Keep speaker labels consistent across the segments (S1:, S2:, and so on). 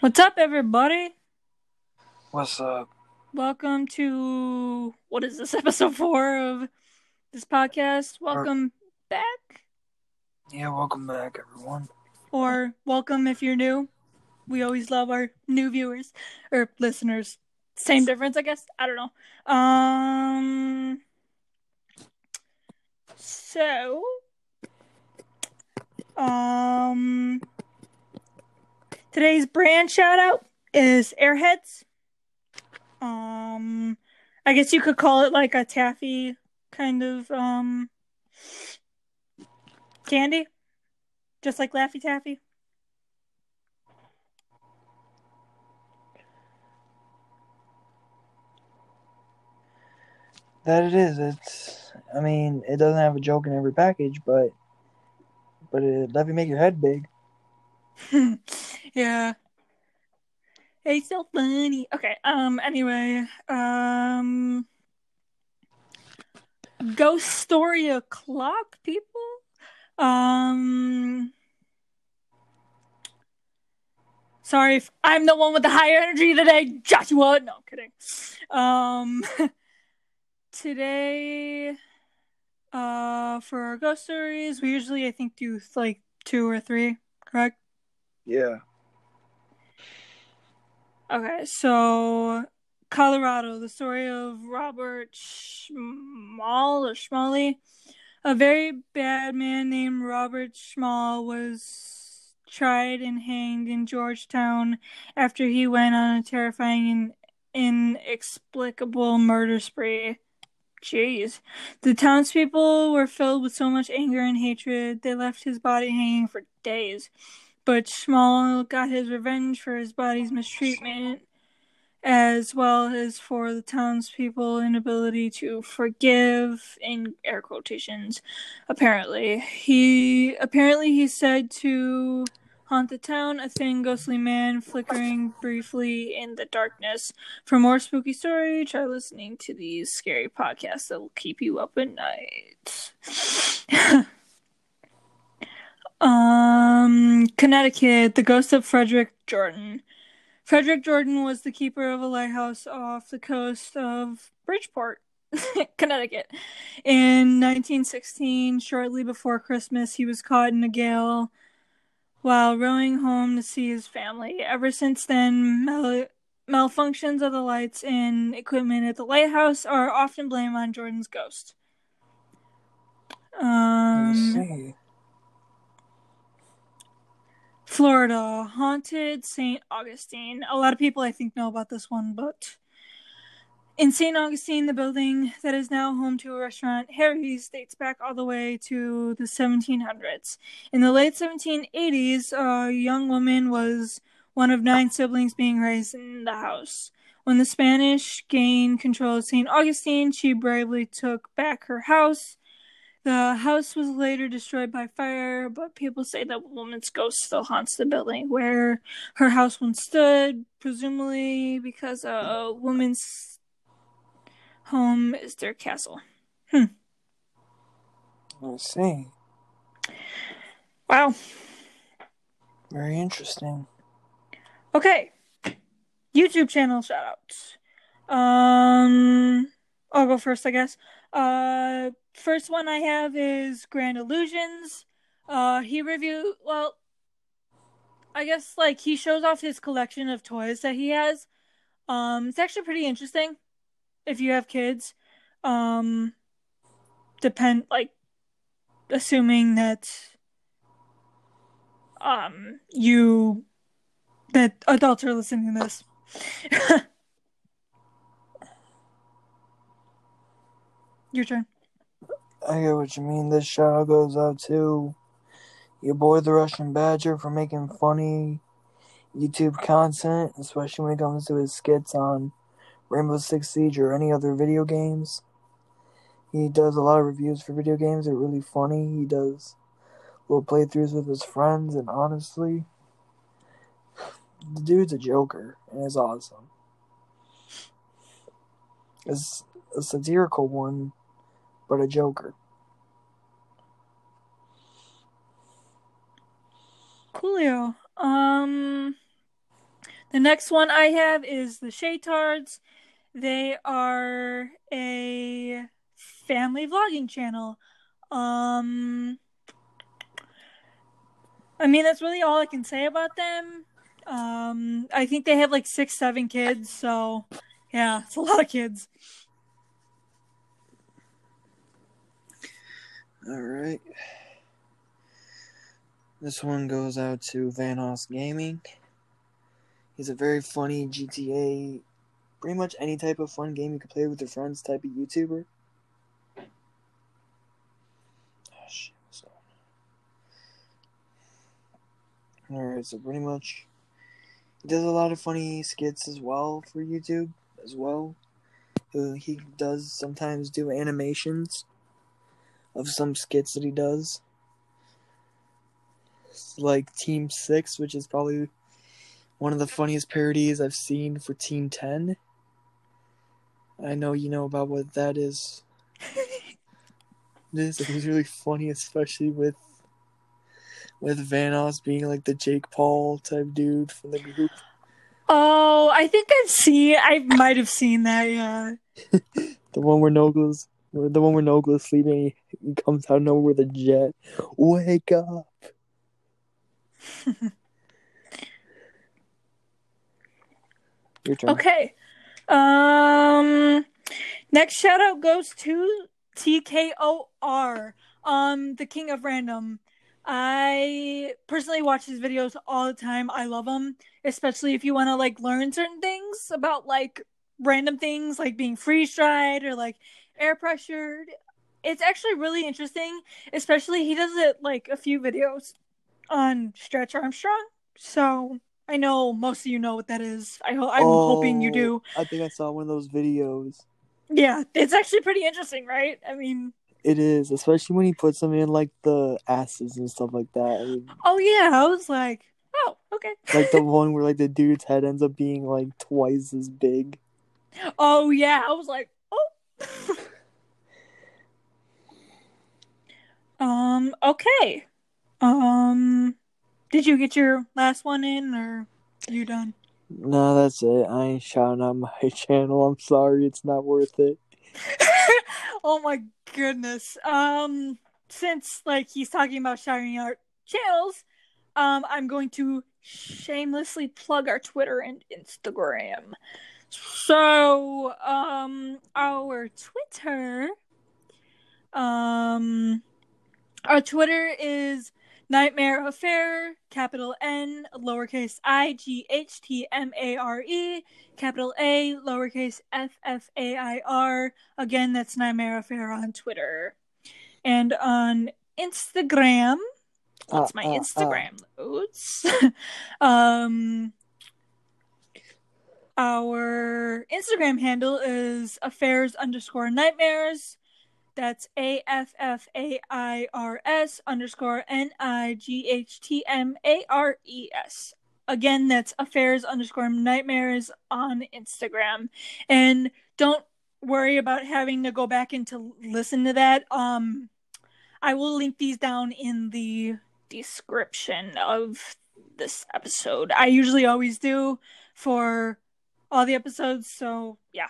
S1: What's up, everybody?
S2: What's up?
S1: Welcome to what is this episode four of this podcast? Welcome back,
S2: Yeah, welcome back, everyone.
S1: or welcome if you're new. We always love our new viewers or listeners. Same difference, I guess. I don't know. Um. So, um, today's brand shout out is Airheads. Um, I guess you could call it like a taffy kind of um candy, just like Laffy Taffy.
S2: That it is. It's. I mean, it doesn't have a joke in every package, but but it let me make your head big.
S1: yeah. It's so funny. Okay. Um. Anyway. Um. Ghost story o'clock, people. Um. Sorry if I'm the one with the higher energy today, Joshua. No, I'm kidding. Um. today, uh, for our ghost stories, we usually I think do like two or three. Correct.
S2: Yeah.
S1: Okay, so Colorado, the story of Robert Schmall or Schmally. A very bad man named Robert Schmall was tried and hanged in Georgetown after he went on a terrifying and inexplicable murder spree. Jeez. The townspeople were filled with so much anger and hatred, they left his body hanging for days. But Schmall got his revenge for his body's mistreatment, as well as for the townspeople inability to forgive in air quotations. Apparently, he apparently he said to haunt the town a thin, ghostly man flickering briefly in the darkness. For more spooky story, try listening to these scary podcasts that will keep you up at night. Um, Connecticut, the ghost of Frederick Jordan. Frederick Jordan was the keeper of a lighthouse off the coast of Bridgeport, Connecticut. In 1916, shortly before Christmas, he was caught in a gale while rowing home to see his family. Ever since then, mal- malfunctions of the lights and equipment at the lighthouse are often blamed on Jordan's ghost.
S2: Let's
S1: Um,
S2: see.
S1: Florida, haunted St. Augustine. A lot of people, I think, know about this one, but in St. Augustine, the building that is now home to a restaurant, Harry's, dates back all the way to the 1700s. In the late 1780s, a young woman was one of nine siblings being raised in the house. When the Spanish gained control of St. Augustine, she bravely took back her house. The house was later destroyed by fire, but people say that woman's ghost still haunts the building where her house once stood, presumably because a woman's home is their castle.
S2: Let's see.
S1: Wow.
S2: Very interesting.
S1: Okay. YouTube channel shout outs. Um I'll go first, I guess. Uh first one I have is Grand Illusions. Uh he review well I guess like he shows off his collection of toys that he has. Um it's actually pretty interesting if you have kids. Um depend like assuming that um you that adults are listening to this. Your turn.
S2: I get what you mean. This shout out goes out to your boy, the Russian Badger, for making funny YouTube content, especially when it comes to his skits on Rainbow Six Siege or any other video games. He does a lot of reviews for video games. They're really funny. He does little playthroughs with his friends, and honestly, the dude's a joker, and it's awesome. It's a satirical one, but a joker.
S1: Coolio. Um The next one I have is the Shaytards. They are a family vlogging channel. Um, I mean, that's really all I can say about them. Um, I think they have like six, seven kids, so yeah, it's a lot of kids.
S2: All right. This one goes out to Vanoss Gaming. He's a very funny GTA, pretty much any type of fun game you can play with your friends type of YouTuber. Oh, shit, so. Alright, so pretty much he does a lot of funny skits as well for YouTube as well. Uh, he does sometimes do animations of some skits that he does. Like Team 6, which is probably one of the funniest parodies I've seen for Team 10. I know you know about what that is. this is really funny, especially with with Vanoss being like the Jake Paul type dude from the group.
S1: Oh, I think I've seen. I might have seen that. Yeah.
S2: the one where Nogla's, the one where Nogla's sleeping, he comes out of nowhere with a jet. Wake up! Your turn.
S1: Okay. Um next shout out goes to TKOR, um, the king of random. I personally watch his videos all the time. I love them, especially if you want to like learn certain things about like random things like being freeze dried or like air pressured. It's actually really interesting, especially he does it like a few videos on Stretch Armstrong. So I know most of you know what that is. I ho- I'm
S2: Oh,
S1: hoping you do.
S2: Oh, I think I saw one of those videos.
S1: Yeah, it's actually pretty interesting, right? I mean,
S2: It is, especially when he puts them in like the asses and stuff like that. I mean,
S1: oh yeah, I was like, oh, okay.
S2: like the one where like the dude's head ends up being like twice as big.
S1: oh yeah, I was like, oh. um. Okay. Um. Did you get your last one in, or you done?
S2: No, that's it. I ain't shouting out my channel. I'm sorry, it's not worth it.
S1: oh my goodness. Um, since like he's talking about shouting out channels, um, I'm going to shamelessly plug our Twitter and Instagram. So, um, our Twitter, um, our Twitter is Nightmare Affair, capital N, lowercase i, G H T M A R E, capital A, lowercase f f a i r. Again, that's Nightmare Affair on Twitter. And on Instagram, once
S2: Uh,
S1: my
S2: uh, uh.
S1: Instagram loads, um, our Instagram handle is affairs underscore nightmares. That's A F F A I R S underscore N I G H T M A R E S. Again, that's affairs underscore nightmares on Instagram. And don't worry about having to go back and to listen to that. Um, I will link these down in the description of this episode. I usually always do for all the episodes. So yeah,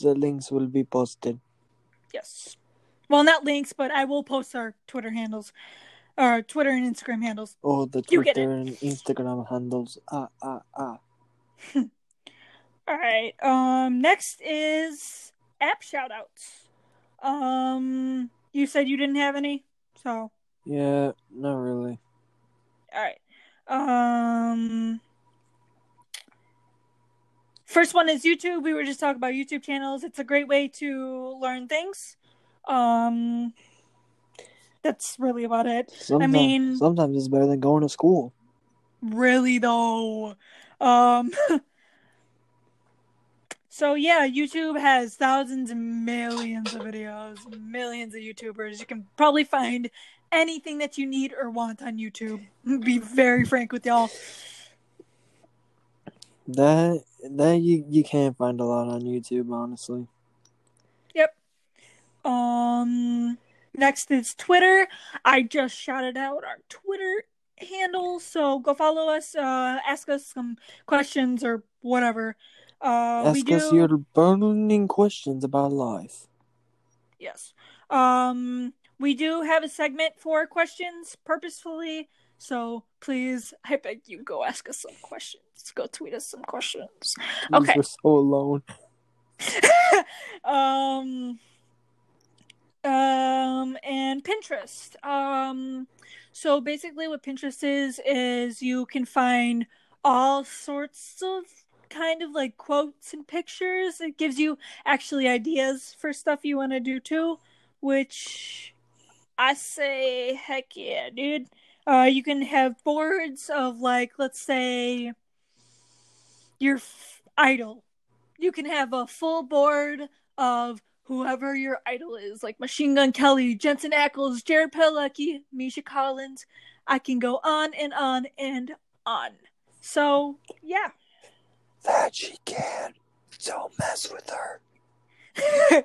S2: The links will be posted.
S1: yes. Well, not links, but I will post our Twitter handles, our Twitter and Instagram handles.
S2: Oh, the Twitter and Instagram handles. Ah, ah, ah.
S1: All right. Um. Next is app shoutouts. Um. You said you didn't have any, so
S2: Yeah, not really.
S1: all right. Um. First one is YouTube. We were just talking about YouTube channels. It's a great way to learn things. Um. That's really about it.
S2: Sometimes,
S1: mean-
S2: sometimes it's better than going to school.
S1: really though um so yeah youtube has thousands and millions of videos millions of youtubers you can probably find anything that you need or want on youtube be very frank with y'all
S2: That that you you can't find a lot on YouTube, honestly.
S1: yep um next is twitter i just shouted out our twitter handle. So go follow us, uh, ask us some questions or whatever. Uh, we
S2: Ask
S1: do,
S2: us your burning questions about life.
S1: yes. Um, we do have a segment for questions purposefully. So please, I beg you, go ask us some questions. Go tweet us some questions. Okay.
S2: We're so alone.
S1: um um and pinterest um so basically what pinterest is is you can find all sorts of kind of like quotes and pictures it gives you actually ideas for stuff you want to do too which i say heck yeah dude uh you can have boards of like let's say your f- idol you can have a full board of whoever your idol is, like Machine Gun Kelly, Jensen Ackles, Jared Padalecki, Misha Collins. I can go on and on and on. So yeah,
S2: That she can. Don't mess with her.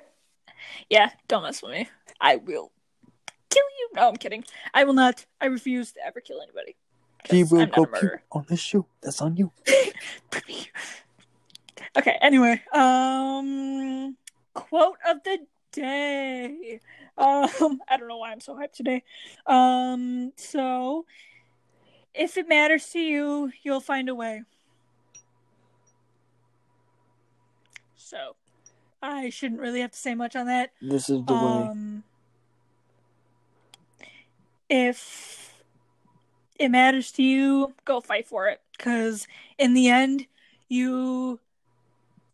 S1: yeah. Don't mess with me. I will kill you. No, I'm kidding. I will not. I refuse to ever kill anybody.
S2: He will go puke on his shoe. That's on you.
S1: okay, anyway, um quote of the day. Um I don't know why I'm so hyped today. Um so if it matters to you, you'll find a way. So I shouldn't really have to say much on that.
S2: This is the way.
S1: If it matters to you, go fight for it. Because in the end, you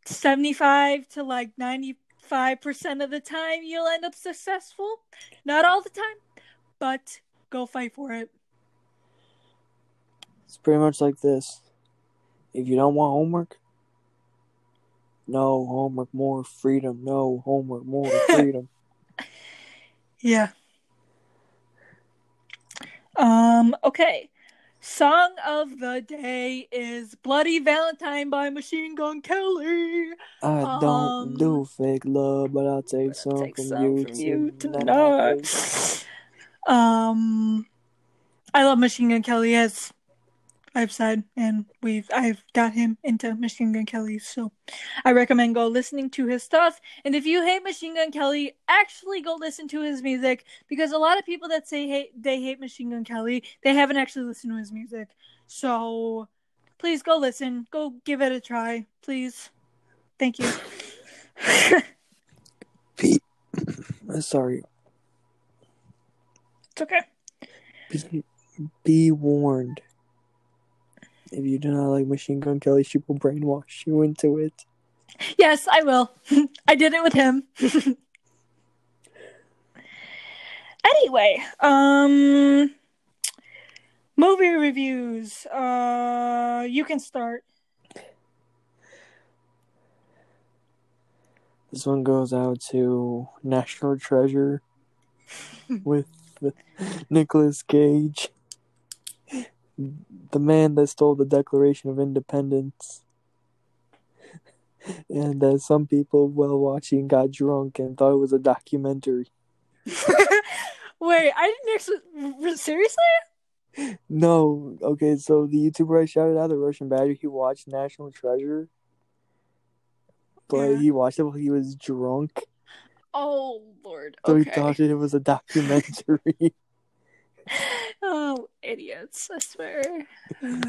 S1: 75 to like 95% of the time, you'll end up successful. Not all the time, but go fight for it.
S2: It's pretty much like this. If you don't want homework, no homework, more freedom. No homework, more freedom.
S1: Yeah. Um, okay. Song of the day is Bloody Valentine by Machine Gun Kelly.
S2: I
S1: Um,
S2: don't do fake love, but I'll take some
S1: I'll take
S2: from
S1: some
S2: you
S1: from you
S2: tonight.
S1: tonight. Um, I love Machine Gun Kelly as I've said, and we've I've got him into Machine Gun Kelly, so I recommend go listening to his stuff. And if you hate Machine Gun Kelly, actually go listen to his music because a lot of people that say hate they hate Machine Gun Kelly, they haven't actually listened to his music. So please go listen, go give it a try, please. Thank you.
S2: Pete, sorry.
S1: it's okay.
S2: Be, be warned. If you do not like Machine Gun Kelly, she will brainwash you into it.
S1: Yes, I will. I did it with him. anyway, um movie reviews. Uh you can start.
S2: This one goes out to National Treasure with Nicolas Cage, the man that stole the Declaration of Independence. And uh, some people, while watching, got drunk and thought it was a documentary.
S1: Wait, I didn't actually seriously?
S2: No, okay, so the YouTuber I shouted out, the Russian Badger, he watched National Treasure, but
S1: Yeah.
S2: he watched it while he was drunk,
S1: Oh lord.
S2: so he thought it was a documentary.
S1: Oh, idiots, I swear.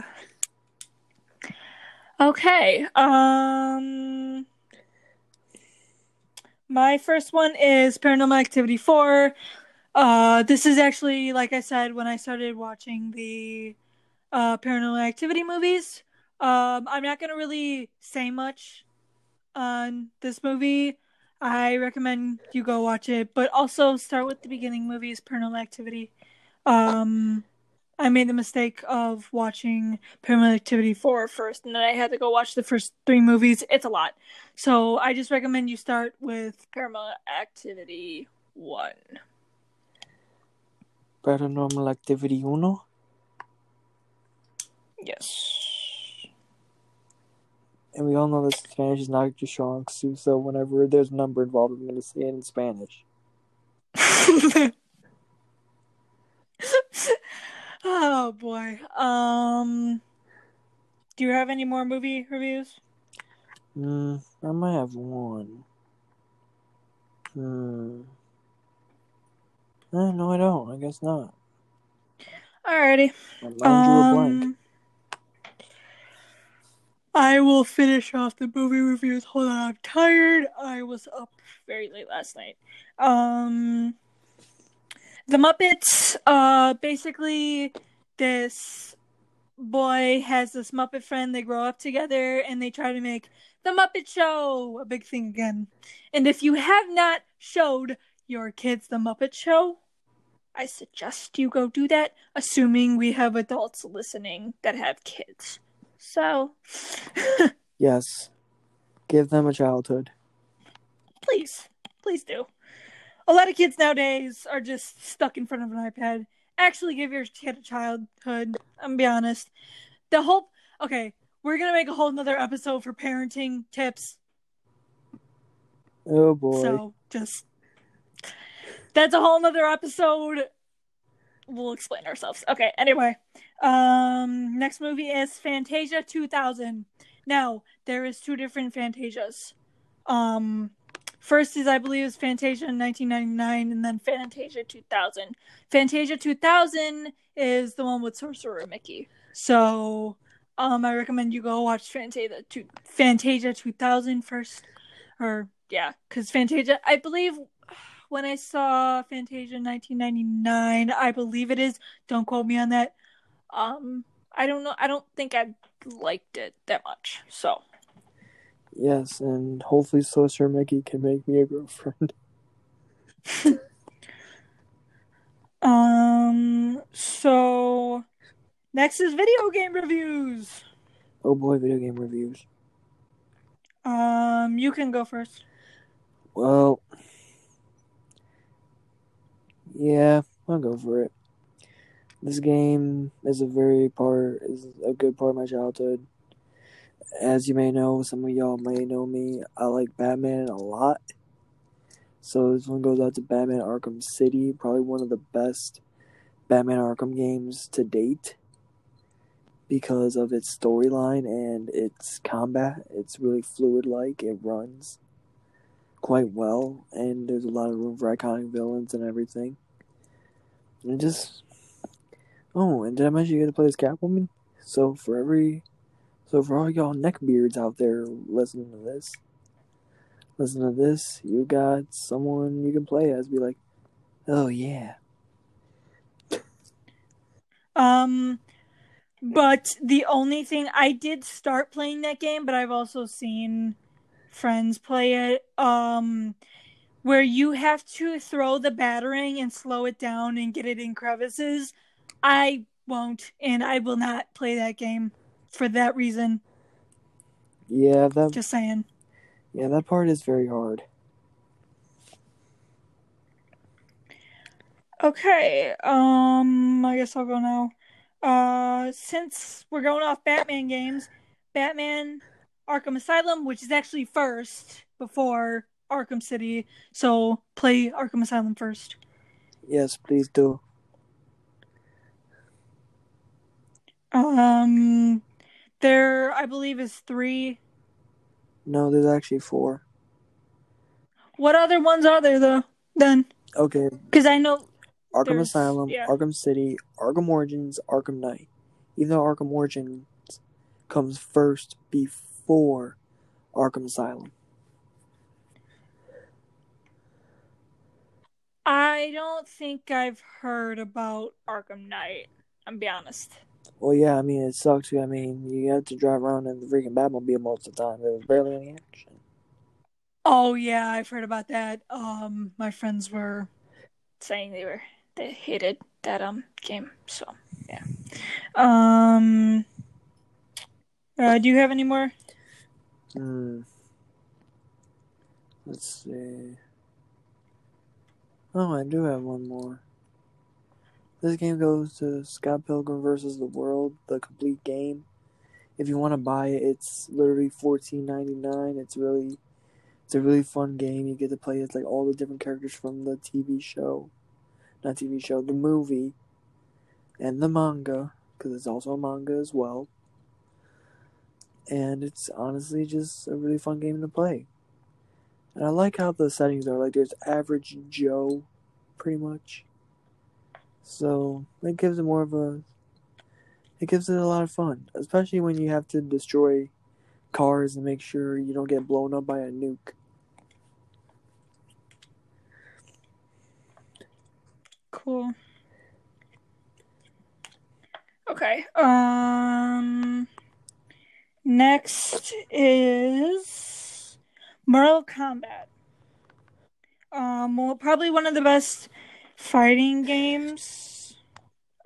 S1: okay. Um my first one is Paranormal Activity 4. Uh this is actually like I said when I started watching the uh Paranormal Activity movies. Um I'm not going to really say much on this movie. I recommend you go watch it, but also start with the beginning movies Paranormal Activity. Um, I made the mistake of watching Paranormal Activity 4 first, and then I had to go watch the first three movies. It's a lot. So I just recommend you start with Paranormal Activity 1.
S2: Paranormal Activity Uno.
S1: Yes.
S2: And we all know that Spanish is not your strong suit, so whenever there's a number involved, I'm going to say it in Spanish.
S1: oh boy. Um do you have any more movie reviews?
S2: Mm, I might have one. Hmm. Eh, no, I don't. I guess not.
S1: Alrighty.
S2: My mind drew a blank.
S1: Um, I will finish off the movie reviews. Hold on, I'm tired. I was up very late last night. Um, the Muppets. Uh, basically, this boy has this Muppet friend. They grow up together, and they try to make the Muppet Show a big thing again. And if you have not showed your kids the Muppet Show, I suggest you go do that, assuming we have adults listening that have kids. So,
S2: Yes. Give them a childhood.
S1: please, please do. A lot of kids nowadays are just stuck in front of an iPad. Actually, give your kid a childhood. I'm gonna be honest. The whole okay, we're gonna make a whole nother episode for parenting tips.
S2: Oh boy.
S1: So just that's a whole nother episode. We'll explain ourselves. Okay, anyway. Um next movie is Fantasia 2000. Now, there is two different Fantasias. Um first is I believe is Fantasia in 1999 and then Fantasia 2000. Fantasia 2000 is the one with Sorcerer Mickey. So, um I recommend you go watch Fantasia two, Fantasia 2000 first or yeah, cuz Fantasia I believe when I saw Fantasia 1999, I believe it is. Don't quote me on that. Um, I don't know. I don't think I liked it that much. So,
S2: Yes, and hopefully Sorcerer Mickey can make me a girlfriend.
S1: um, so next is video game reviews.
S2: Oh boy, video game reviews.
S1: Um, you can go first.
S2: Well, yeah, I'll go for it. This game is a very part is a good part of my childhood. As you may know, some of y'all may know me. I like Batman a lot. So this one goes out to Batman Arkham City, probably one of the best Batman Arkham games to date because of its storyline and its combat. It's really fluid like, it runs quite well, and there's a lot of room for iconic villains and everything. And just oh, and did I mention you get to play as Catwoman? So for every, so for all y'all neckbeards out there listening to this, listen to this, you got someone you can play as. Be like, oh yeah,
S1: Um, but the only thing I did start playing that game, but I've also seen friends play it. Um, where you have to throw the batarang and slow it down and get it in crevices. I won't, and I will not play that game for that reason.
S2: yeah that
S1: Just saying.
S2: yeah that part is very hard.
S1: Okay, um, I guess I'll go now. Uh, since we're going off Batman games, Batman Arkham Asylum, which is actually first before Arkham City, so play Arkham Asylum first.
S2: Yes, please do.
S1: Um, there, I believe, is three.
S2: No, there's actually four.
S1: What other ones are there though? Then,
S2: Okay,
S1: because I know
S2: Arkham
S1: There's-
S2: Asylum,
S1: yeah.
S2: Arkham City, Arkham Origins, Arkham Knight. Even though Arkham Origins comes first before Arkham Asylum.
S1: I don't think I've heard about Arkham Knight. I'm be honest.
S2: Well, yeah, I mean, it sucks. I mean, you have to drive around in the freaking Batmobile most of the time. There was barely any action.
S1: Oh yeah, I've heard about that. Um, my friends were saying they were they hated that um game. So yeah. Um. Uh, do you have any more?
S2: Hmm. Let's see. Oh, I do have one more. This game goes to Scott Pilgrim versus the World, the complete game. If you want to buy it, it's literally fourteen ninety nine. It's really, it's a really fun game. You get to play as like all the different characters from the TV show, not TV show, the movie, and the manga because it's also a manga as well. And it's honestly just a really fun game to play. And I like how the settings are like there's average Joe, pretty much. So it gives it more of a. It gives it a lot of fun, especially when you have to destroy cars and make sure you don't get blown up by a nuke.
S1: Cool. Okay. Um. Next is Mortal Kombat. Um, well, probably one of the best fighting games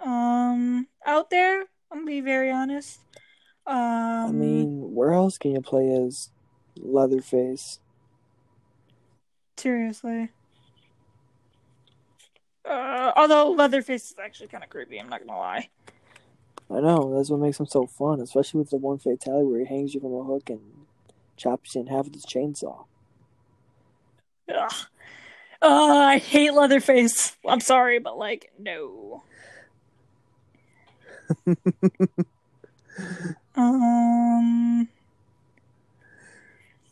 S1: um out there. I'm gonna be very honest. Um,
S2: I mean, where else can you play as Leatherface?
S1: seriously. Uh, although Leatherface is actually kind of creepy, I'm not gonna lie.
S2: I know, that's what makes him so fun, especially with the one fatality where he hangs you from a hook and chops you in half with his chainsaw.
S1: Ugh. Uh, I hate Leatherface. I'm sorry, but like, no. um.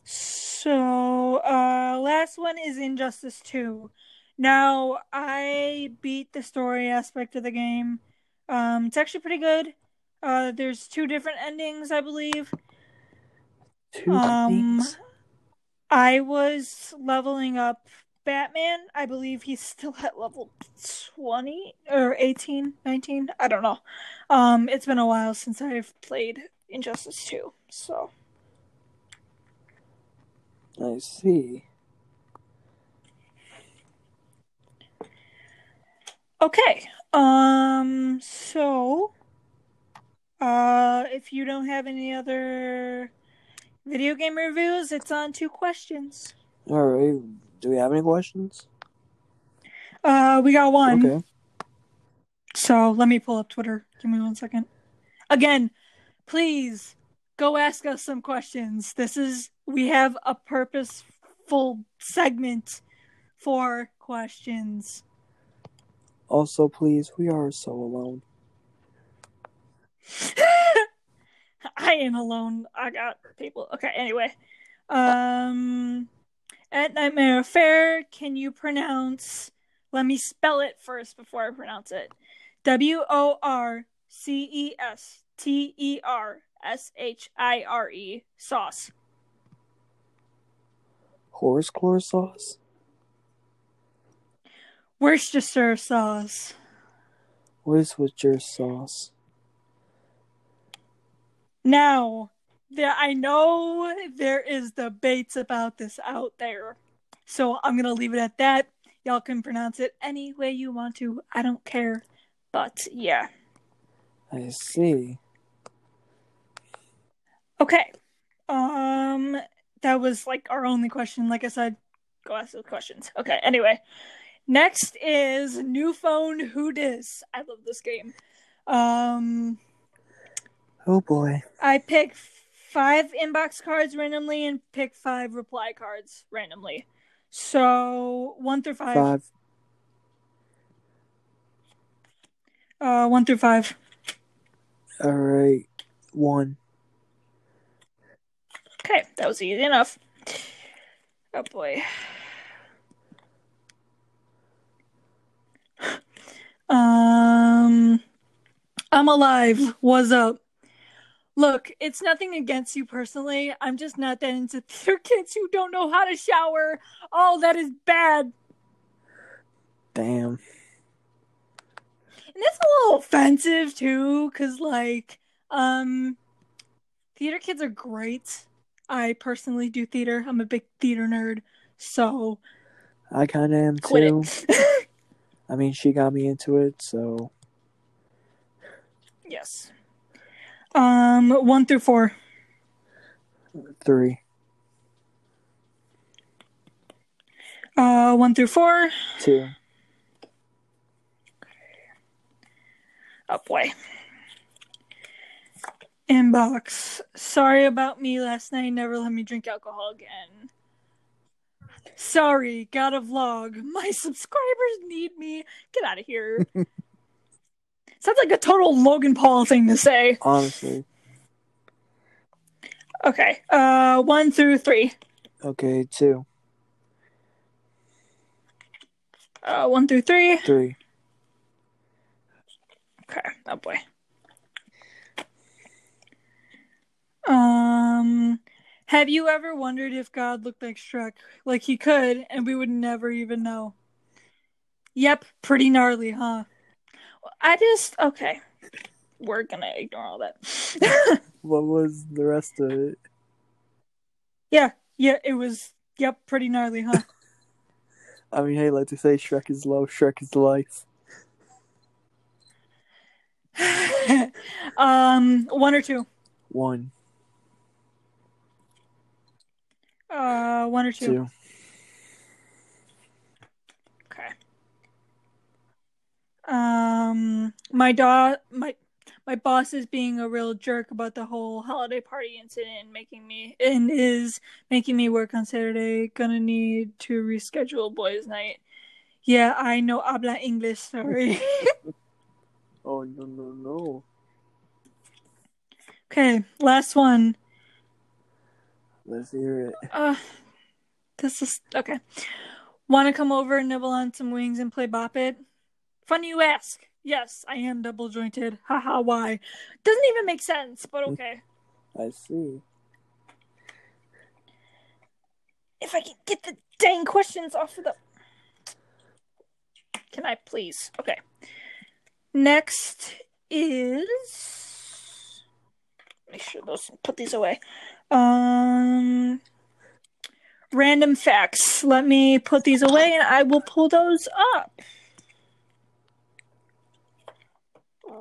S1: So, uh, last one is Injustice 2. Now, I beat the story aspect of the game. Um, it's actually pretty good. Uh, there's two different endings, I believe.
S2: Two
S1: Um,
S2: things.
S1: I was leveling up Batman. I believe he's still at level 20 or 18, 19. I don't know. Um, it's been a while since I've played Injustice 2. So,
S2: I see.
S1: okay. Um, so uh if you don't have any other video game reviews, it's on two questions.
S2: Alright, do we have any questions?
S1: Uh, we got one.
S2: Okay.
S1: So let me pull up Twitter. Give me one second. Again, please go ask us some questions. This is we have a purposeful segment for questions.
S2: Also, please, we are so alone.
S1: I ain't alone. I got people. Okay, anyway. Um at Nightmare Affair, can you pronounce let me spell it first before I pronounce it. W O R C E S T E R S H I R E sauce.
S2: Horse claw sauce?
S1: Worcestershire sauce.
S2: What is Worcestershire sauce?
S1: Now, there I know there is debates about this out there. So I'm gonna leave it at that. Y'all can pronounce it any way you want to. I don't care. But yeah.
S2: I see.
S1: Okay. Um that was like our only question. Like I said, go ask those questions. Okay, anyway. Next is New Phone Who Dis. I love this game. Um
S2: Oh boy.
S1: I pick five inbox cards randomly and pick five reply cards randomly. So one through five.
S2: Five.
S1: Uh, one through five.
S2: Alright. One.
S1: Okay, that was easy enough. Oh boy. Um, I'm alive. What's up? Look, it's nothing against you personally. I'm just not that into theater kids who don't know how to shower. Oh, that is bad.
S2: Damn.
S1: And that's a little offensive too, because like, um, theater kids are great. I personally do theater. I'm a big theater nerd, so
S2: I kinda am
S1: quit
S2: too. I mean, she got me into it, so.
S1: yes. Um, one through four.
S2: Three.
S1: Uh, one through four.
S2: Two.
S1: Oh boy. Inbox. Sorry about me last night. Never let me drink alcohol again. Sorry, got a vlog. My subscribers need me. Get out of here. Sounds like a total Logan Paul thing to say.
S2: Honestly.
S1: Okay. Uh, one through three.
S2: Okay, two,
S1: Uh, one through three.
S2: three.
S1: Okay. Oh boy. Um, have you ever wondered if God looked like Shrek? Like he could, and we would never even know. Yep, pretty gnarly, huh? I just okay. We're gonna ignore all that.
S2: What was the rest of it?
S1: yeah, yeah, it was. Yep, pretty gnarly, huh?
S2: I mean, hey, like they say, Shrek is love, Shrek is life.
S1: um, one or two.
S2: One,
S1: Uh, one or two.
S2: two.
S1: Okay. Um, my dog, my my boss is being a real jerk about the whole holiday party incident, making me and is making me work on Saturday. Gonna need to reschedule boys' night. Yeah, I know habla English. Sorry.
S2: Oh no no no!
S1: okay, last one.
S2: Let's hear it.
S1: Uh, this is okay. Want to come over and nibble on some wings and play Bop It? Funny you ask. Yes, I am double jointed. Haha, why? Doesn't even make sense, but okay.
S2: I see.
S1: If I can get the dang questions off of the. Can I please? Okay. Next is. Make sure those. Put these away. Um. Random facts. Let me put these away and I will pull those up.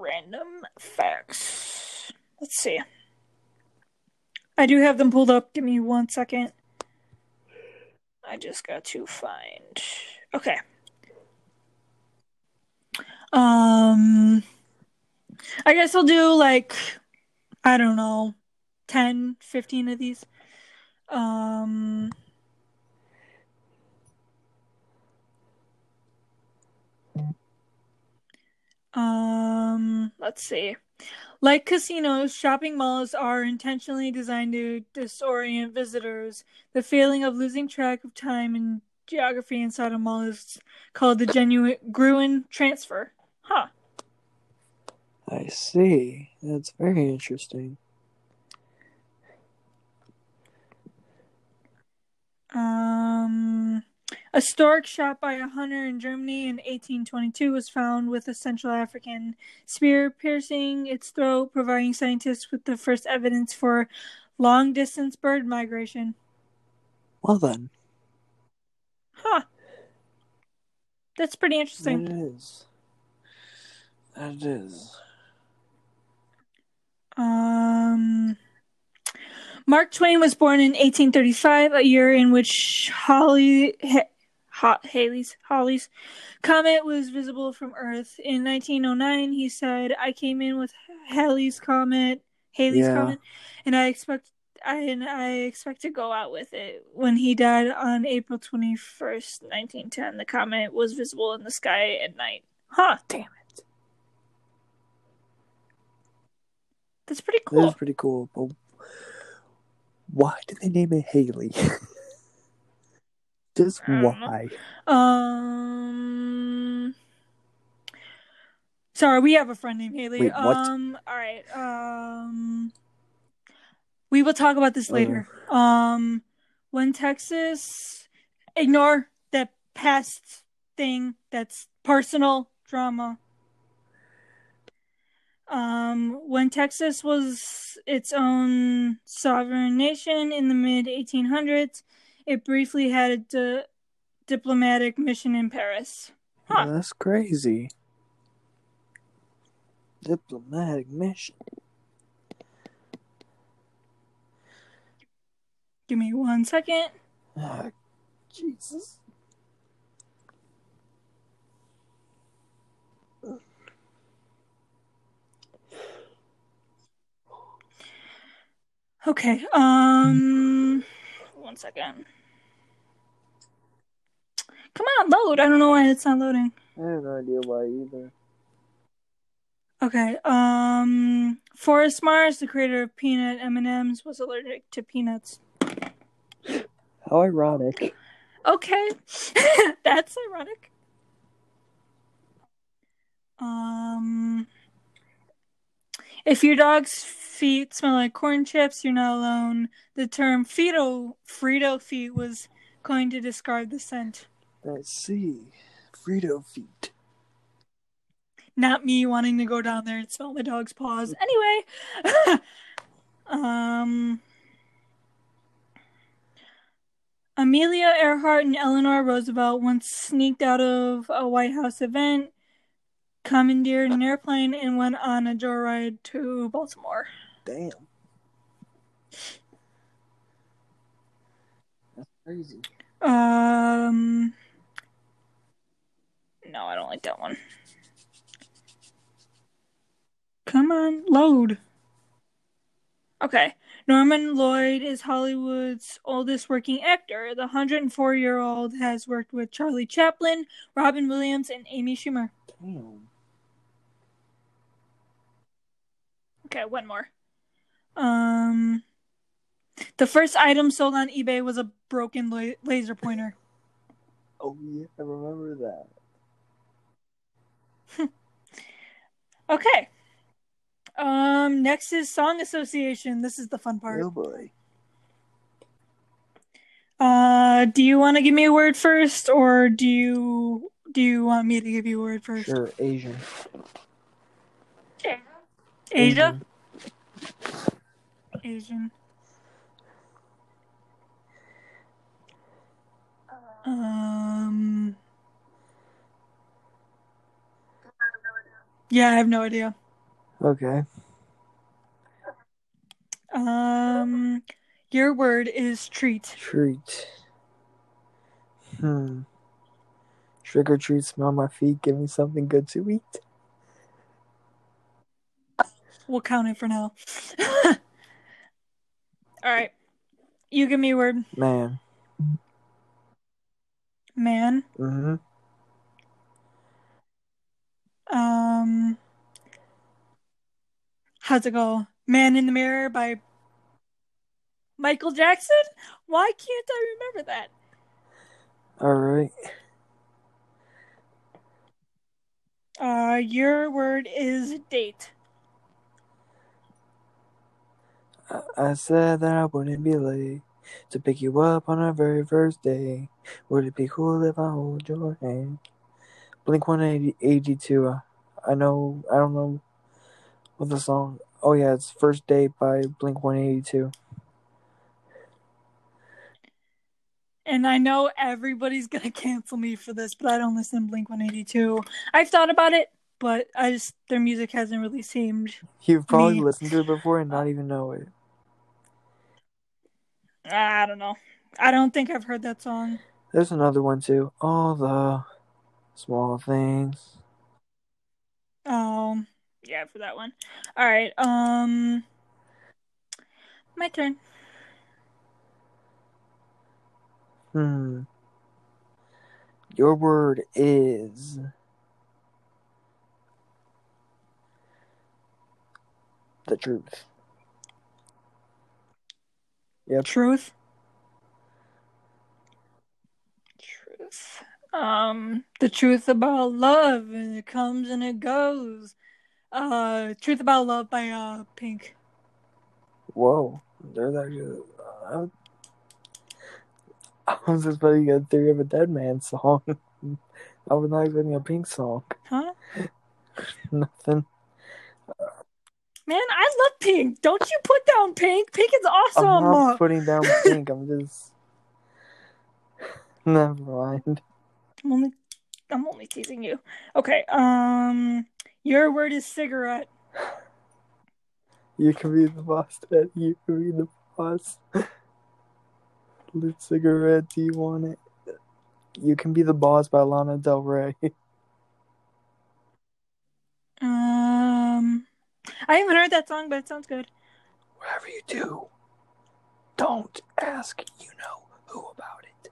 S1: Random facts. Let's see. I do have them pulled up. Give me one second. I just got to find. Okay. Um I guess I'll do like I don't know 10 15 of these. Um Um, let's see. Like casinos, shopping malls are intentionally designed to disorient visitors. The feeling of losing track of time and geography inside a mall is called the genuine Gruen transfer. Huh.
S2: I see. That's very interesting.
S1: Um, a stork shot by a hunter in Germany in 1822 was found with a Central African spear piercing its throat, providing scientists with the first evidence for long distance bird migration.
S2: Well then,
S1: Huh. That's pretty
S2: that
S1: interesting.
S2: is. That is.
S1: Um, Mark Twain was born in 1835, a year in which Holly, ha, Haley's Halley's comet was visible from Earth. In 1909, he said, "I came in with Haley's comet, Haley's
S2: Yeah.
S1: comet, and I expect." I, and I expect to go out with it. When he died on April 21st, 1910, the comet was visible in the sky at night. Huh, damn it. That's pretty cool.
S2: That is pretty cool. But why did they name it Haley? Just
S1: know.
S2: why?
S1: Um. Sorry, we have a friend named Haley.
S2: Wait, what?
S1: Um. All right. Um. We will talk about this
S2: Oh.
S1: later. Um. When Texas, ignore that past thing. That's personal drama. Um, when Texas was its own sovereign nation in the mid 1800s, it briefly had a di- diplomatic mission in Paris. Huh.
S2: That's crazy. Diplomatic mission.
S1: Give me one second.
S2: Ah, Jesus.
S1: Okay. Um, one second. Come on, load. I don't know why it's not loading.
S2: I have no idea why either.
S1: Okay. Um, Forrest Mars, the creator of peanut M&Ms, was allergic to peanuts.
S2: How ironic.
S1: Okay, that's ironic. Um, if your dog's feet smell like corn chips, you're not alone. The term Frito Frito feet was coined to describe the scent.
S2: Let's see. Frito feet.
S1: Not me wanting to go down there and smell my dog's paws. Anyway, um, Amelia Earhart and Eleanor Roosevelt once sneaked out of a White House event, commandeered an airplane, and went on a joyride to Baltimore.
S2: Damn. That's crazy.
S1: Um, no, I don't like that one. Come on, load. Okay. Norman Lloyd is Hollywood's oldest working actor. The 104 year old has worked with Charlie Chaplin, Robin Williams, and Amy Schumer.
S2: Damn.
S1: Okay, one more. Um, the first item sold on eBay was a broken la- laser pointer.
S2: Oh yeah, I remember that.
S1: Okay. Um, next is song association. This is the fun part.
S2: Oh boy.
S1: Uh, do you want to give me a word first, or do you do you want me to give you a word first?
S2: Sure, Asian.
S1: Asia. Asian. Um. Yeah, I have no idea.
S2: Okay.
S1: Um, your word is treat.
S2: Treat. Hmm. Trick or treat, smell my feet, give me something good to eat.
S1: We'll count it for now. All right, you give me a word,
S2: Man.
S1: man.
S2: Mm-hmm.
S1: Um, how's it go? Man in the Mirror by Michael Jackson. Why can't I remember that?
S2: Alright.
S1: Uh, your word is date.
S2: I, said that I wouldn't be late to pick you up on our very first day. Would it be cool if I hold your hand? Blink 182. Uh, I know, I don't know what the song. Oh, yeah, it's First Date by Blink 182.
S1: And I know everybody's gonna cancel me for this, but I don't listen to Blink 182. I've thought about it, but I just their music hasn't really seemed.
S2: You've probably
S1: Me.
S2: listened to it before and not even know it.
S1: I don't know. I don't think I've heard that song.
S2: There's another one too. All the small things.
S1: Um, yeah, for that one. All right. Um, my turn.
S2: Hmm. Your word is. The truth. Yep.
S1: Truth. Truth. Um, the truth about love, and it comes and it goes. Uh, truth about love by uh Pink.
S2: Whoa. There's actually. Uh, I was expecting a Theory of a Dead Man song. I was not expecting a Pink song.
S1: Huh?
S2: Nothing.
S1: Man, I love Pink. Don't you put down Pink? Pink is awesome.
S2: I'm not putting down Pink. I'm just. Never mind.
S1: I'm only I'm only teasing you. Okay, um your word is cigarette.
S2: You can be the boss, Ted. You can be the boss. Lit cigarette, do you want it? You can be the boss by Lana Del Rey.
S1: Um I haven't heard that song, but it sounds good.
S2: Whatever you do, don't ask you know who about it.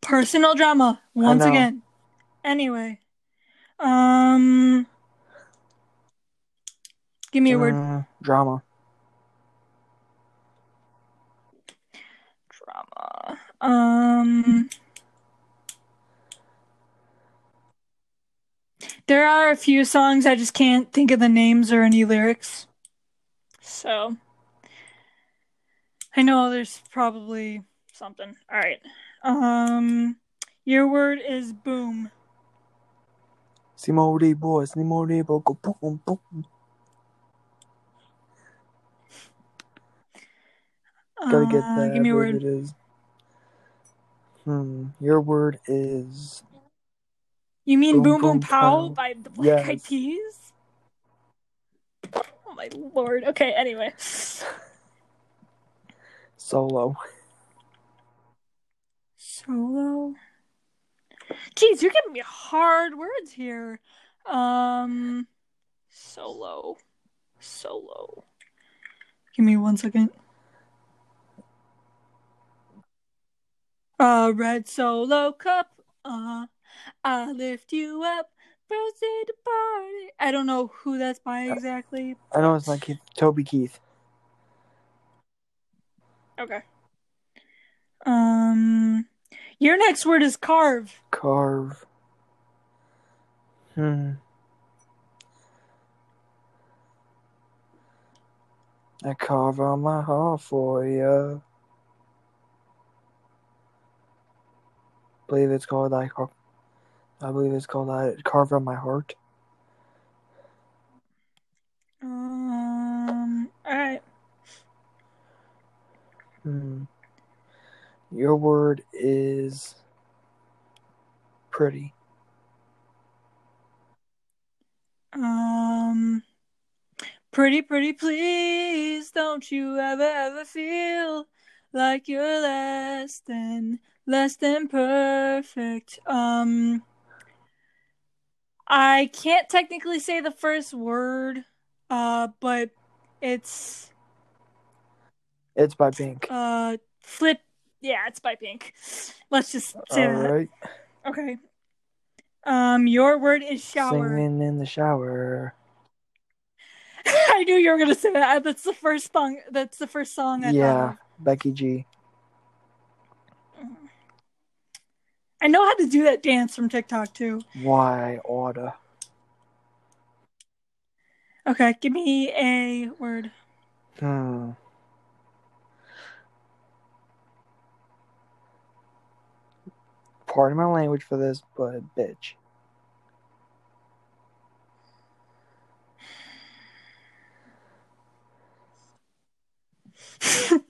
S1: Personal drama once again. Anyway, Um, give me a word.
S2: Mm, drama.
S1: Drama. Um, there are a few songs I just can't think of the names or any lyrics. So I know there's probably something. All right. Um, your word is boom.
S2: Simone boy, Simone boy, go boom boom. Gotta get
S1: Uh,
S2: that.
S1: give me a
S2: word
S1: word.
S2: it is. Hmm. Your word is
S1: You mean
S2: Boom
S1: Boom Boom,
S2: Boom
S1: Pow,
S2: Pow.
S1: by the Black Eyed Peas? Oh my lord. Okay, anyway.
S2: solo.
S1: Solo. Jeez, you're giving me hard words here. Um, solo. Solo. Give me one second. Uh, red solo cup. Uh, I lift you up. Birthday to party. I don't know who that's by exactly.
S2: I know it's like Keith, Toby Keith.
S1: Okay. Um, your next word is carve.
S2: Carve. Hmm. I carve out my heart for you. believe it's called I carve. I believe it's called I carve out my heart.
S1: Um, alright.
S2: Hmm. Your word is pretty.
S1: Um, pretty, pretty, please. Don't you ever, ever feel like you're less than, less than perfect. Um, I can't technically say the first word, uh, but it's,
S2: It's by Pink.
S1: uh, flip. Yeah, it's by Pink. Let's just say
S2: All
S1: that.
S2: right.
S1: Okay. Um, your word is shower.
S2: Singing in the shower.
S1: I knew you were gonna say that. That's the first song. That's the first song I
S2: yeah,
S1: thought
S2: Becky G.
S1: I know how to do that dance from TikTok too.
S2: Why order?
S1: Okay, give me a word.
S2: Hmm. Pardon my language for this, but bitch.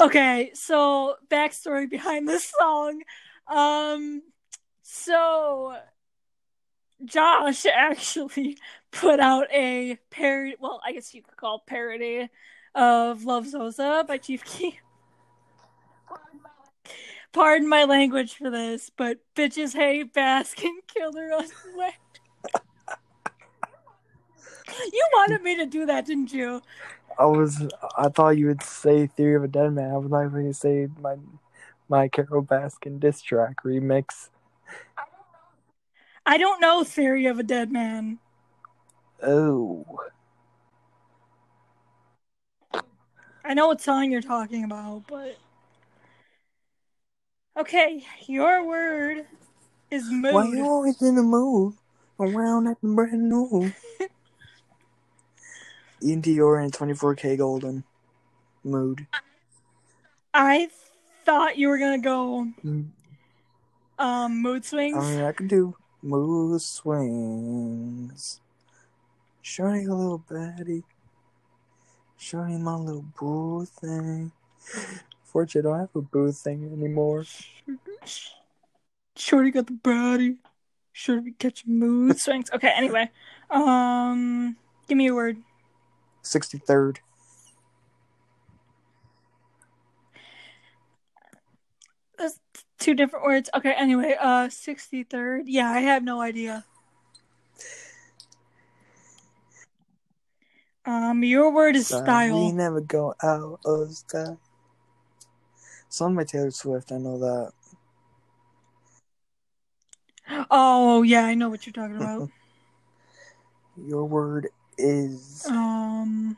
S1: okay, so backstory behind this song. Um, so Josh actually put out a parody. Well, I guess you could call parody of "Love Sosa" by Chief Keef. Pardon my language for this, but bitches hate Baskin killer us away. You wanted me to do that, didn't you?
S2: I was. I thought you would say "Theory of a Dead Man." I was not going to say my my Carole Baskin diss track remix.
S1: I don't know Theory of a Dead Man.
S2: Oh,
S1: I know what song you're talking about, but okay, your word is mood.
S2: why you always in the mood? Around acting brand new. Iann Dior and 24kGoldn mood.
S1: I thought you were gonna go
S2: Mm,
S1: um mood swings.
S2: I mean, I can do mood swings. Showing a little baddie. Showing my little boo thing. Fortunately, I don't have a boo thing anymore.
S1: Shorty got the body. Shorty be catching mood swings. Okay, anyway, um, give me a word.
S2: 63rd.
S1: That's two different words. Okay, anyway, uh, sixty third. Yeah, I have no idea. Um, your word is
S2: Sorry, We never go out of style. Song by Taylor Swift, I know that.
S1: Oh yeah, I know what you're talking about.
S2: Your word is
S1: um,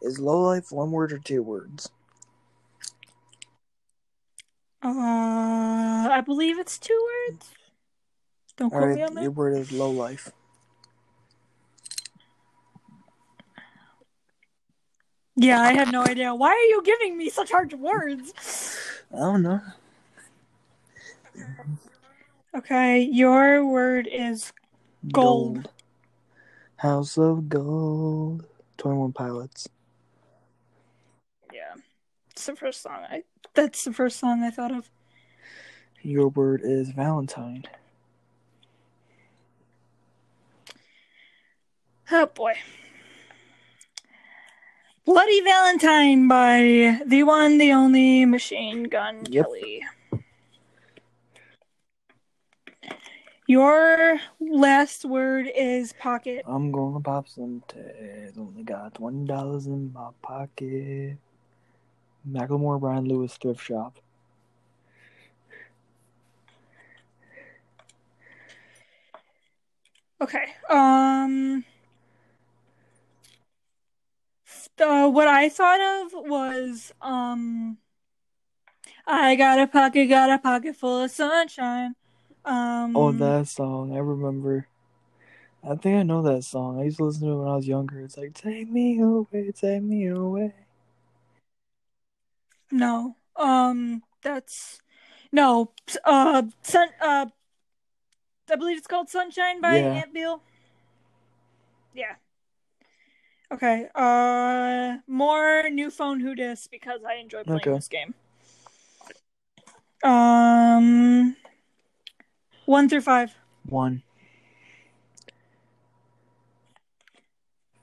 S2: is low life one word or two words?
S1: uh, I believe it's two words. Don't quote me on that.
S2: your word is low life.
S1: Yeah, I have no idea. Why are you giving me such hard words?
S2: I don't know.
S1: Okay, your word is Gold.
S2: House of Gold. Twenty One Pilots.
S1: yeah. It's the first song I. That's the first song I thought of.
S2: Your word is Valentine.
S1: Oh boy. Bloody Valentine by the one, the only Machine Gun
S2: Yep.
S1: Kelly. Your last word is pocket.
S2: I'm gonna pop some tags. Only got twenty dollars in my pocket. Macklemore Brian Lewis thrift shop.
S1: Okay. Um. Uh, what I thought of was um. I got a pocket, got a pocket full of sunshine. Um.
S2: Oh, that song. I remember. I think I know that song. I used to listen to it when I was younger. It's like, take me away, take me away.
S1: No. Um. That's no. Uh. Sun. Uh. I believe it's called Sunshine by
S2: Yeah.
S1: Ant Bill. Yeah. Okay. Uh. More new phone who dis because I enjoy playing
S2: Okay.
S1: this game. Um. One through five.
S2: One.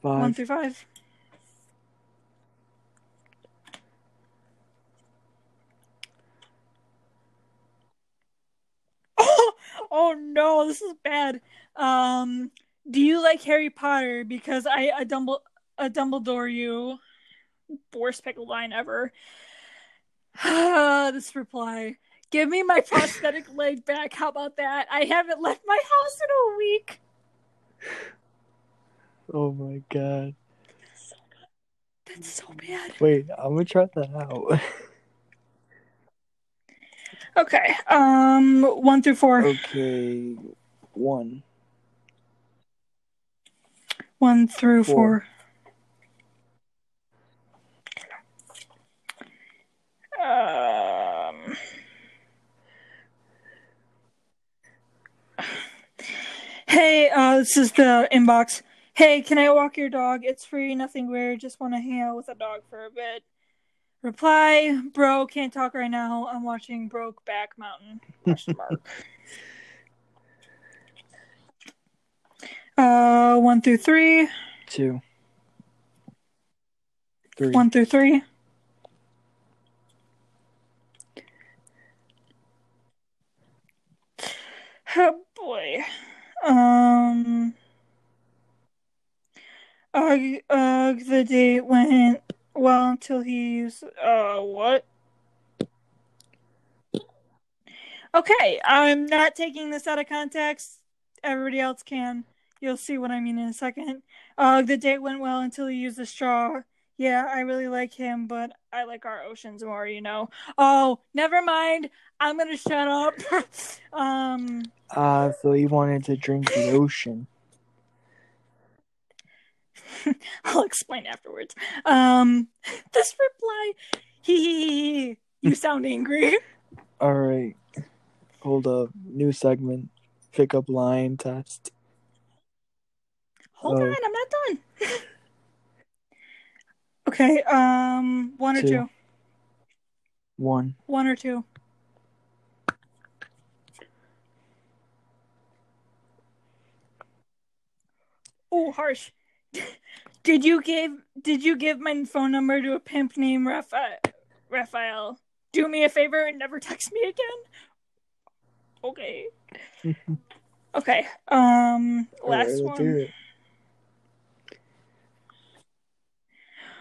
S2: Five.
S1: One through five. Oh, oh no, this is bad. Um, do you like Harry Potter? Because I a Dumble a Dumbledore you. Worst pickle line ever. this reply. Give me my prosthetic leg back. How about that? I haven't left my house in a week.
S2: Oh my god.
S1: That's so That's so bad.
S2: Wait, I'm gonna try that out.
S1: Okay. Um, one through four.
S2: okay. One.
S1: One through four. Um. Hey, uh, this is the inbox. Hey, can I walk your dog? It's free, nothing weird. Just want to hang out with a dog for a bit. Reply, bro, can't talk right now. I'm watching Brokeback Mountain. Question mark. uh, one through three.
S2: Two. Three.
S1: One through three. Oh boy. Um. Ugh, ugh, the date went well until he's. Uh, what? Okay, I'm not taking this out of context. Everybody else can. You'll see what I mean in a second. Uh, the date went well until he used the straw. Yeah, I really like him, but I like our oceans more, you know. Oh, never mind. I'm gonna shut up. um,
S2: Ah, so he wanted to drink the ocean.
S1: I'll explain afterwards. Um, this reply, hee hee hee hee. You sound angry.
S2: Alright. Hold up. New segment. Pick up line test.
S1: Hold
S2: Oh.
S1: on, I'm not done. Okay, um, one or
S2: Two.
S1: two.
S2: One.
S1: One or two. Oh, harsh. Did you give Did you give my phone number to a pimp named Raphael? Raphael, do me a favor and never text me again. Okay. Okay. Um. Last
S2: do
S1: one.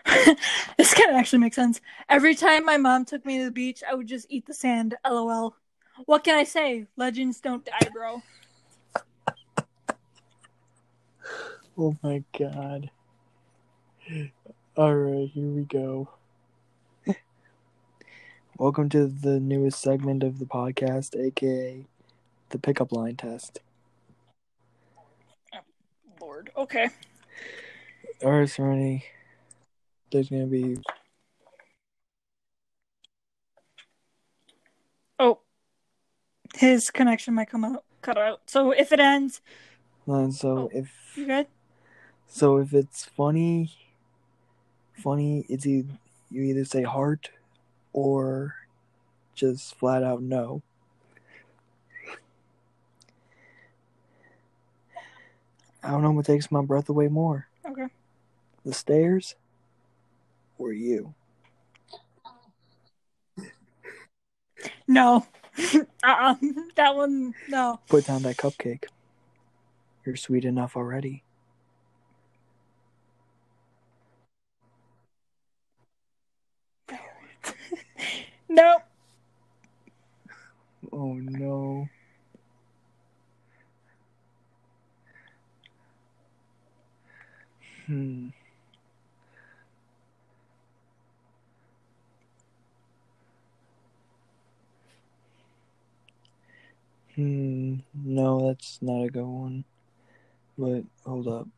S1: this kind of actually makes sense. Every time my mom took me to the beach, I would just eat the sand. LOL. What can I say? Legends don't die, bro.
S2: Oh my god. Alright, here we go. Welcome to the newest segment of the podcast, aka the pickup line test.
S1: Oh, Lord. Okay.
S2: Alright, Serenity. There's gonna be
S1: Oh. His connection might come out cut out. So if it ends,
S2: and so
S1: Oh.
S2: if
S1: you good?
S2: so if it's funny funny it's either you either say heart or just flat out no. I don't know what takes my breath away more.
S1: Okay.
S2: The stairs or you.
S1: No. uh-uh. That one no.
S2: Put down that cupcake. You're sweet enough already.
S1: Nope.
S2: Oh no. Hmm. Hmm. No, that's not a good one. But hold up.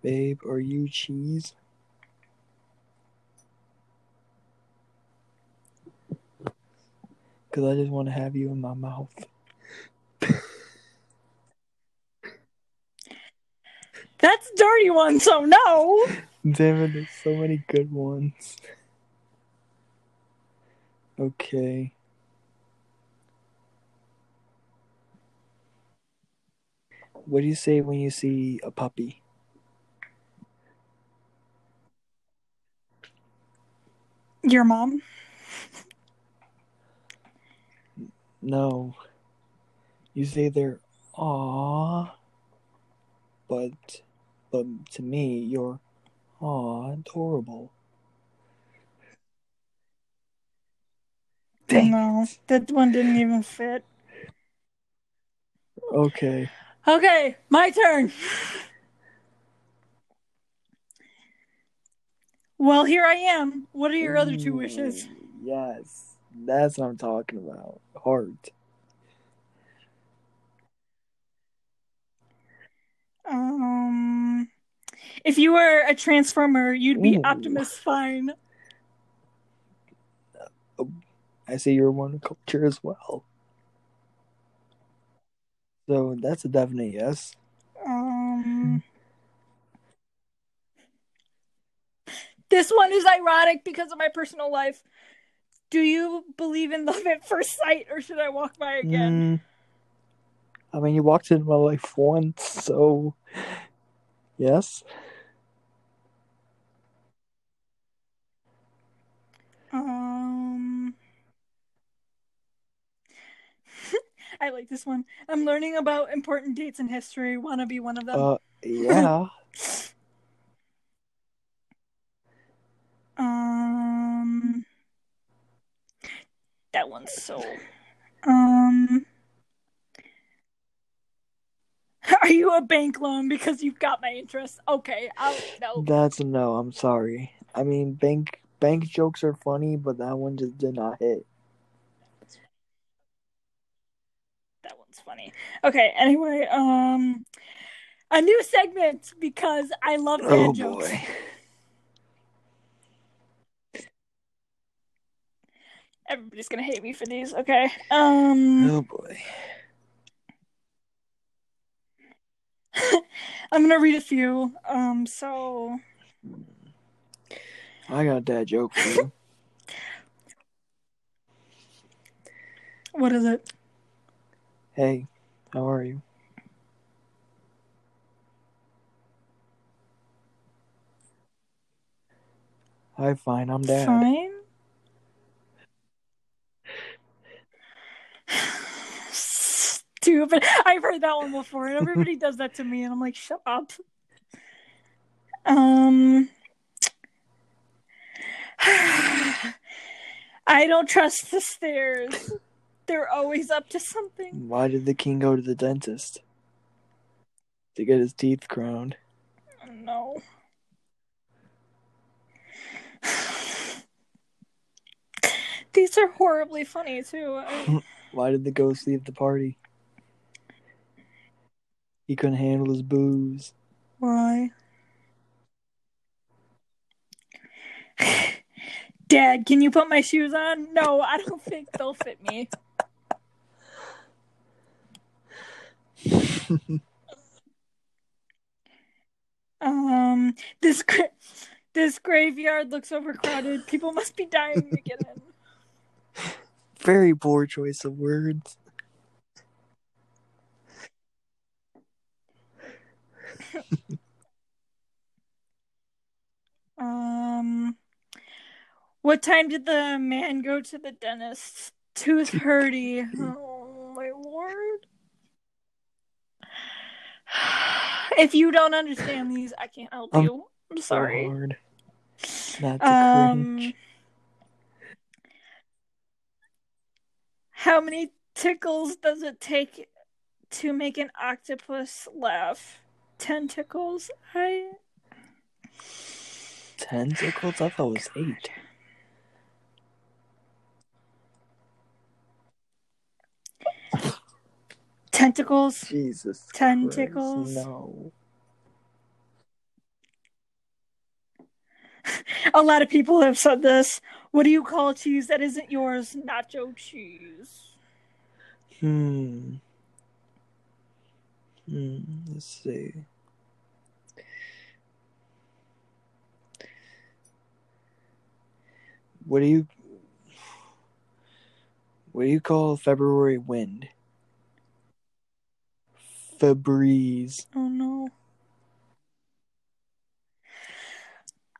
S2: Babe, are you cheese? Because I just want to have you in my mouth.
S1: That's a dirty one, so no.
S2: Damn it, there's so many good ones. Okay. What do you say when you see a puppy?
S1: Your mom?
S2: No. You say they're aw, but but to me you're aw adorable. Dang.
S1: No. That one didn't even fit.
S2: Okay.
S1: Okay, my turn. Well, here I am. What are your other two wishes?
S2: Yes, that's what I'm talking about. Heart.
S1: Um, if you were a transformer, you'd be
S2: Ooh.
S1: Optimus Fine.
S2: I see you're one culture as well. So that's a definite yes.
S1: Um, this one is ironic because of my personal life. Do you believe in love at first sight, or should I walk by again?
S2: Mm, I mean, you walked in my life once, so yes.
S1: Um, I like this one. I'm learning about important dates in history. Want to be one of them?
S2: Uh, yeah.
S1: Um, that one's so. Um, are you a bank loan because you've got my interest? Okay, I'll no.
S2: That's a no. I'm sorry. I mean, bank bank jokes are funny, but that one just did not hit.
S1: That one's funny. Okay, anyway, um, a new segment because I love dad
S2: Oh
S1: jokes.
S2: boy.
S1: Everybody's gonna hate me for these. Okay. Um,
S2: Oh boy.
S1: I'm gonna read a few. Um, so
S2: I got a dad joke for you.
S1: what is it?
S2: Hey, how are you? Hi, fine. I'm dad.
S1: Fine. Stupid. I've heard that one before, and everybody does that to me, and I'm like, shut up. Um, I don't trust the stairs. They're always up to something.
S2: Why did the king go to the dentist? To get his teeth crowned.
S1: No. These are horribly funny too. I-
S2: Why did the ghost leave the party? He couldn't handle his booze.
S1: Why? Dad, can you put my shoes on? No, I don't think they'll fit me. Um, this gra- this graveyard looks overcrowded. People must be dying to get in.
S2: Very poor choice of words.
S1: Um, what time did the man go to the dentist? Tooth hurty. Oh my lord. If you don't understand these, I can't help you. I'm sorry.
S2: Not to
S1: Um,
S2: cringe.
S1: how many tickles does it take to make an octopus laugh? Ten tickles? I
S2: Tentacles? I thought it was eight.
S1: Tentacles.
S2: Jesus.
S1: Tentacles.
S2: Christ, No.
S1: A lot of people have said this. What do you call cheese that isn't yours? Nacho cheese.
S2: Hmm. Hmm. Let's see. What do you What do you call February wind? Febreze.
S1: Oh no.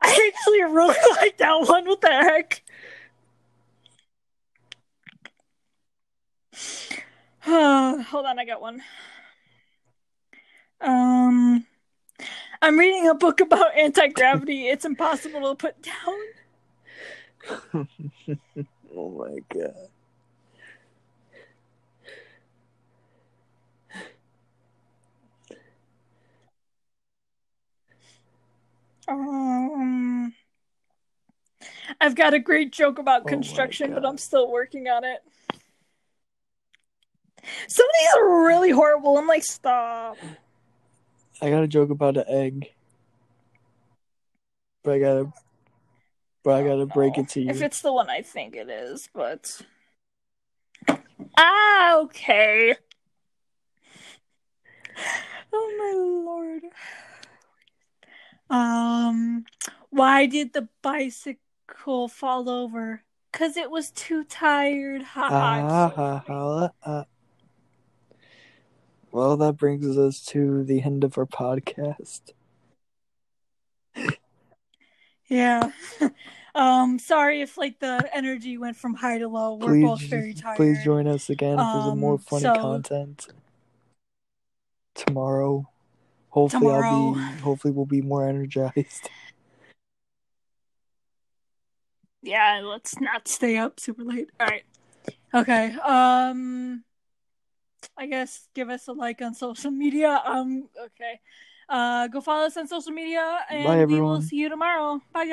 S1: I actually really like that one. What the heck? Hold on, I got one. Um, I'm reading a book about anti gravity. it's impossible to put down.
S2: oh my god.
S1: Um, I've got a great joke about
S2: Oh
S1: construction, but I'm still working on it. Some of these are really horrible. I'm like, stop.
S2: I got a joke about an egg. But I gotta but I gotta break
S1: No.
S2: it to you.
S1: If it's the one I think it is, but. Ah, okay. Oh my lord. Um, why did the bicycle fall over? Cause it was too tired. Ha
S2: Ah,
S1: ha.
S2: ha, ha, ah. Well, that brings us to the end of our podcast.
S1: Yeah. um, sorry if like the energy went from high to low. We're
S2: Please,
S1: both very tired.
S2: please join us again for some more
S1: Um,
S2: funny
S1: so-
S2: content tomorrow. Hopefully, I'll be. Hopefully, we'll be more energized.
S1: Yeah, let's not stay up super late. All right. Okay. Um I guess give us a like on social media. Um okay. Uh go follow us on social media and
S2: Bye,
S1: we will see you tomorrow. Bye guys.